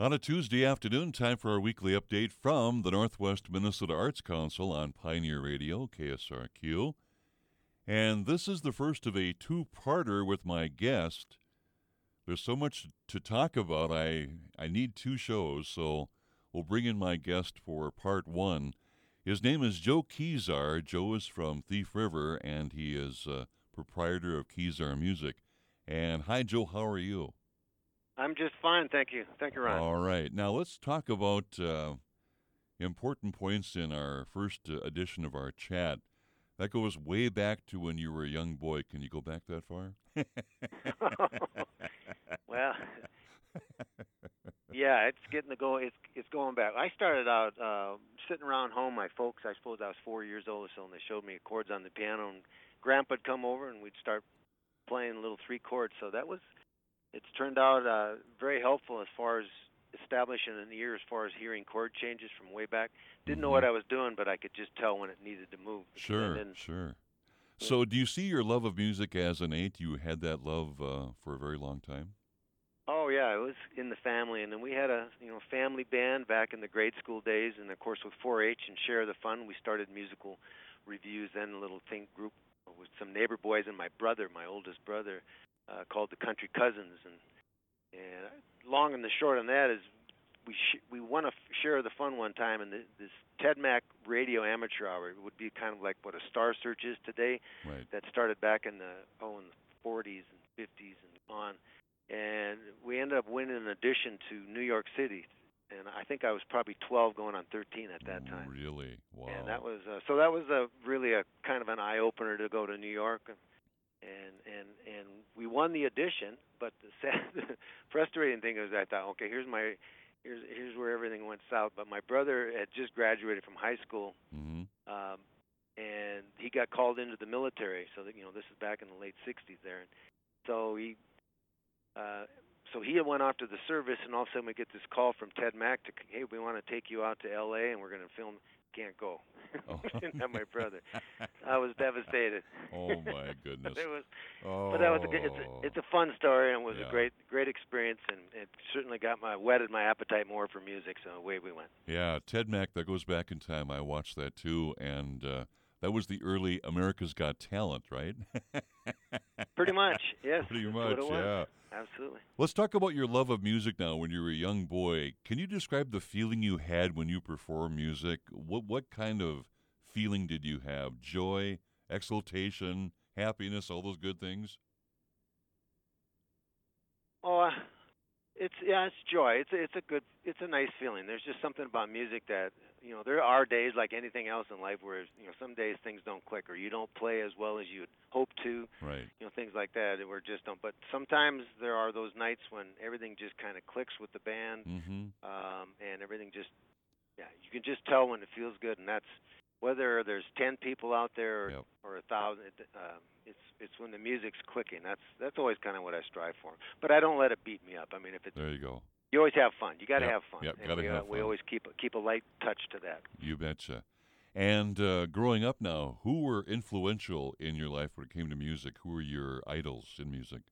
On a Tuesday afternoon, time for our weekly update from the Northwest Minnesota Arts Council on Pioneer Radio, KSRQ. And this is the first of a two parter with my guest. There's so much to talk about, I, I need two shows, so we'll bring in my guest for part one. His name is Joe Kezar. Joe is from Thief River, and he is uh, proprietor of Kezar Music. And hi, Joe, how are you? I'm just fine, thank you. Thank you, Ron. All right. Now let's talk about uh, important points in our first uh, edition of our chat. That goes way back to when you were a young boy. Can you go back that far? well, yeah, it's getting to go. It's it's going back. I started out uh, sitting around home. My folks, I suppose I was four years old or so, and they showed me chords on the piano. And Grandpa'd come over, and we'd start playing little three chords. So that was it's turned out uh, very helpful as far as establishing an ear as far as hearing chord changes from way back. Didn't mm-hmm. know what I was doing, but I could just tell when it needed to move. Sure, then, sure. So, do you see your love of music as an innate? You had that love uh, for a very long time. Oh yeah, it was in the family, and then we had a you know family band back in the grade school days, and of course with 4-H and Share the Fun, we started musical revues. Then a little think group with some neighbor boys and my brother, my oldest brother, uh, called the Country Cousins, and and long and the short on that is we sh- we won a f- share of the fun one time, and the, this Ted Mack Radio Amateur Hour would be kind of like what a Star Search is today. Right. That started back in the oh in the 40s and 50s and on, and we ended up winning an audition to New York City. And I think I was probably 12, going on 13 at that time. Really? Wow. And that was uh, so. That was a really a kind of an eye opener to go to New York. And, and and we won the audition. But the sad, frustrating thing is, I thought, okay, here's my here's here's where everything went south. But my brother had just graduated from high school, mm-hmm. um, and he got called into the military. So that you know, this is back in the late '60s there, and so he. Uh, so he went off to the service, and all of a sudden we get this call from Ted Mack to, hey, we want to take you out to L.A. and we're going to film can't go. Oh. didn't have my brother. I was devastated. Oh my goodness. it was, oh. but that was a good, it's a, it's a fun story and it was yeah. a great great experience and it certainly got my whetted my appetite more for music. So away we went. Yeah, Ted Mack. That goes back in time. I watched that too, and uh, that was the early America's Got Talent, right? Pretty much, yes. Pretty much, yeah. Absolutely. Let's talk about your love of music now. When you were a young boy, can you describe the feeling you had when you performed music? What what kind of feeling did you have? Joy, exultation, happiness, all those good things? Oh, it's yeah, it's joy. It's a, it's a good, it's a nice feeling. There's just something about music that you know. There are days like anything else in life where you know some days things don't click or you don't play as well as you'd hope to. Right. You know things like that where just don't. But sometimes there are those nights when everything just kind of clicks with the band, mm-hmm. um, and everything just yeah, you can just tell when it feels good, and that's whether there's ten people out there or, yep. or a thousand. Uh, it's it's when the music's clicking. That's that's always kind of what I strive for. But I don't let it beat me up. I mean, if it's there, you go. You always have fun. You got to yep. have fun. Yep, and gotta we, have uh, fun. we always keep keep a light touch to that. You betcha. And uh, growing up now, who were influential in your life when it came to music? Who were your idols in music?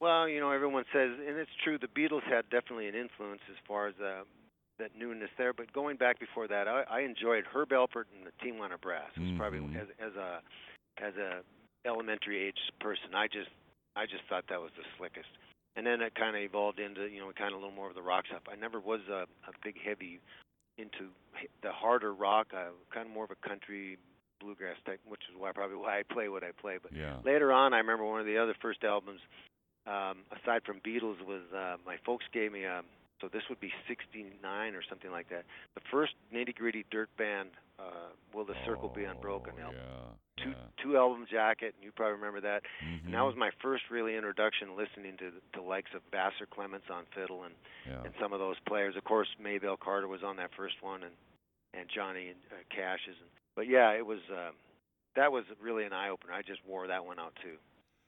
Well, you know, everyone says, and it's true. The Beatles had definitely an influence as far as uh, that newness there. But going back before that, I, I enjoyed Herb Alpert and the Tijuana Brass. It was mm-hmm. probably as as a as a elementary age person, I just I just thought that was the slickest. And then it kind of evolved into you know kind of a little more of the rock stuff. I never was a, a big heavy into the harder rock. I kind of more of a country bluegrass type, which is why probably why I play what I play. But yeah. later on, I remember one of the other first albums, um, aside from Beatles, was uh, my folks gave me a so this would be 69 or something like that. The first nitty gritty dirt band, uh, Will the Circle oh, Be Unbroken. Yeah, two yeah. two album jacket, and you probably remember that. Mm-hmm. And that was my first really introduction listening to the likes of Vassar Clements on fiddle and yeah. and some of those players. Of course, Maybelle Carter was on that first one, and and Johnny and uh, Cash's. And, but yeah, it was uh, that was really an eye opener. I just wore that one out too.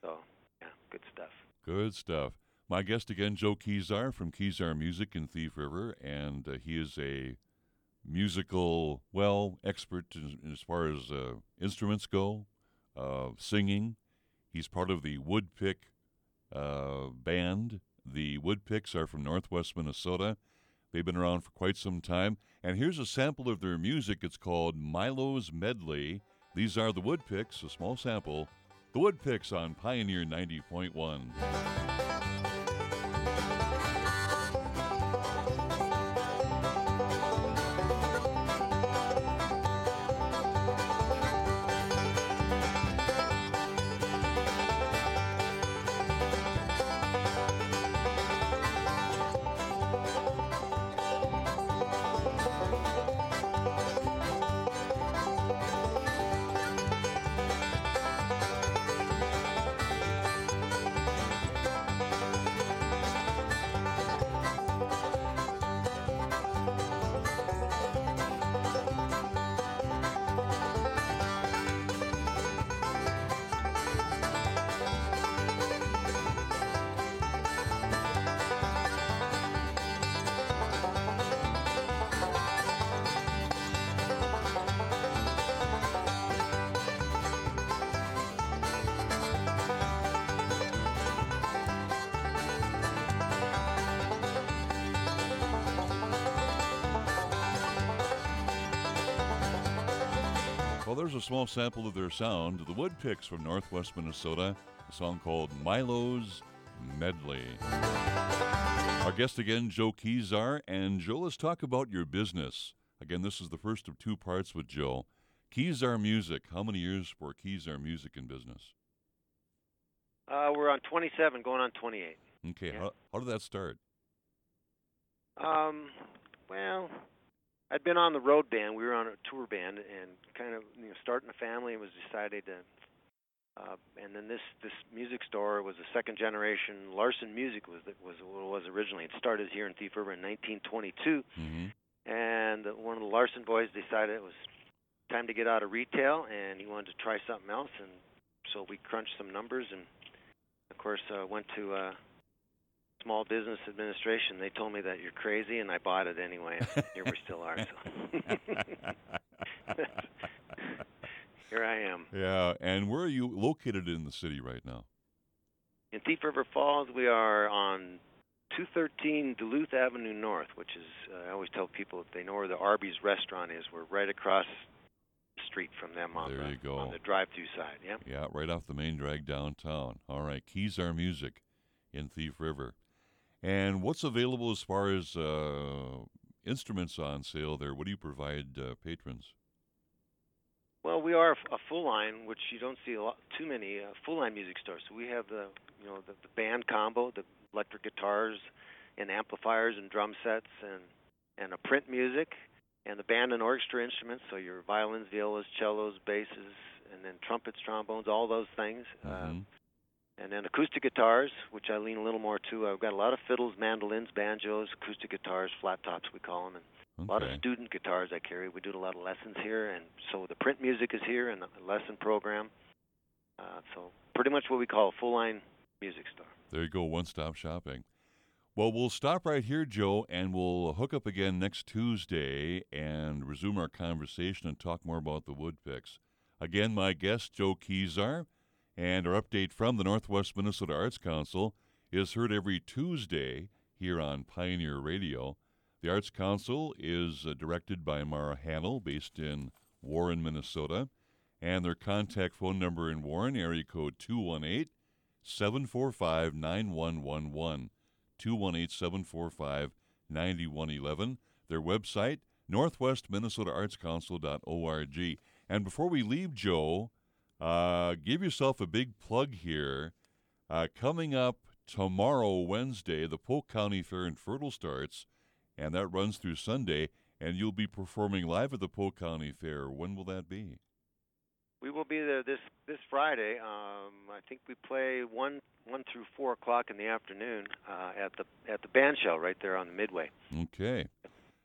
So yeah, good stuff. Good stuff. My guest again, Joe Kezar from Kezar Music in Thief River, and uh, he is a musical, well, expert as, as far as uh, instruments go, uh, singing. He's part of the Woodpick uh, band The Woodpicks are from northwest Minnesota. They've been around for quite some time. And here's a sample of their music. It's called Milo's Medley. These are the Woodpicks, a small sample. The Woodpicks on Pioneer 90.1. Well, there's a small sample of their sound. The Woodpicks from northwest Minnesota, a song called Milo's Medley. Our guest again, Joe Kezar. And Joe, let's talk about your business. Again, this is the first of two parts with Joe. Kezar Music. How many years for Kezar Music in business? Uh, we're on 27, going on 28. Okay, Yeah. how, how did that start? Um, well, I'd been on the road band. We were on a tour band, and kind of you know starting a family. It was decided to, uh, and then this this music store was a second generation Larson Music was that was what it was originally. It started here in Thief River in 1922, Mm-hmm. and one of the Larson boys decided it was time to get out of retail, and he wanted to try something else, and so we crunched some numbers, and of course uh, went to. Uh, Small Business Administration. They told me that you're crazy, and I bought it anyway. and Here we still are. So here I am yeah, and where are you located in the city right now? in Thief River Falls. We are on 213 Duluth Avenue North, which is uh, I always tell people if they know where the Arby's restaurant is, we're right across the street from them on There the you go. on the drive-through side. Yep. Yeah, right off the main drag downtown. All right, Kezar Music in Thief River. And what's available as far as uh, instruments on sale there? What do you provide uh, patrons? Well, we are a full line, which you don't see a lot, too many uh, full line music stores. So we have the you know the, the band combo, the electric guitars and amplifiers and drum sets and and a print music and the band and orchestra instruments. So your violins, violas, cellos, basses, and then trumpets, trombones, all those things. Uh, Mhm. And then acoustic guitars, which I lean a little more to. I've got a lot of fiddles, mandolins, banjos, acoustic guitars, flat tops we call them, and a lot of student guitars I carry. We do a lot of lessons here, and so the print music is here and the lesson program. Uh, so pretty much what we call a full line music store. There you go, one stop shopping. Well, we'll stop right here, Joe, and we'll hook up again next Tuesday and resume our conversation and talk more about the Woodpicks. Again, my guest, Joe Kezar, and our update from the Northwest Minnesota Arts Council is heard every Tuesday here on Pioneer Radio. The Arts Council is uh, directed by Mara Hannell, based in Warren, Minnesota, and their contact phone number in Warren, area code 218 745 9111. 218 745 9111. Their website, northwestminnesotaartscouncil.org. And before we leave, Joe, uh, give yourself a big plug here. Uh, coming up tomorrow, Wednesday, the Polk County Fair in Fertile starts, and that runs through Sunday, and you'll be performing live at the Polk County Fair. When will that be? We will be there this this Friday. Um, I think we play one one through four o'clock in the afternoon uh, at the at the band shell right there on the Midway. Okay.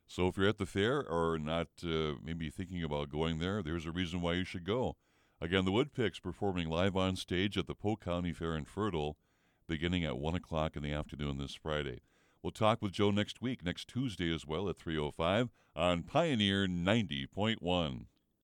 So if you're at the fair or not uh, maybe thinking about going there, there's a reason why you should go. Again, the Woodpicks performing live on stage at the Polk County Fair in Fertile beginning at 1 o'clock in the afternoon this Friday. We'll talk with Joe next week, next Tuesday as well at 3.05 on Pioneer 90.1.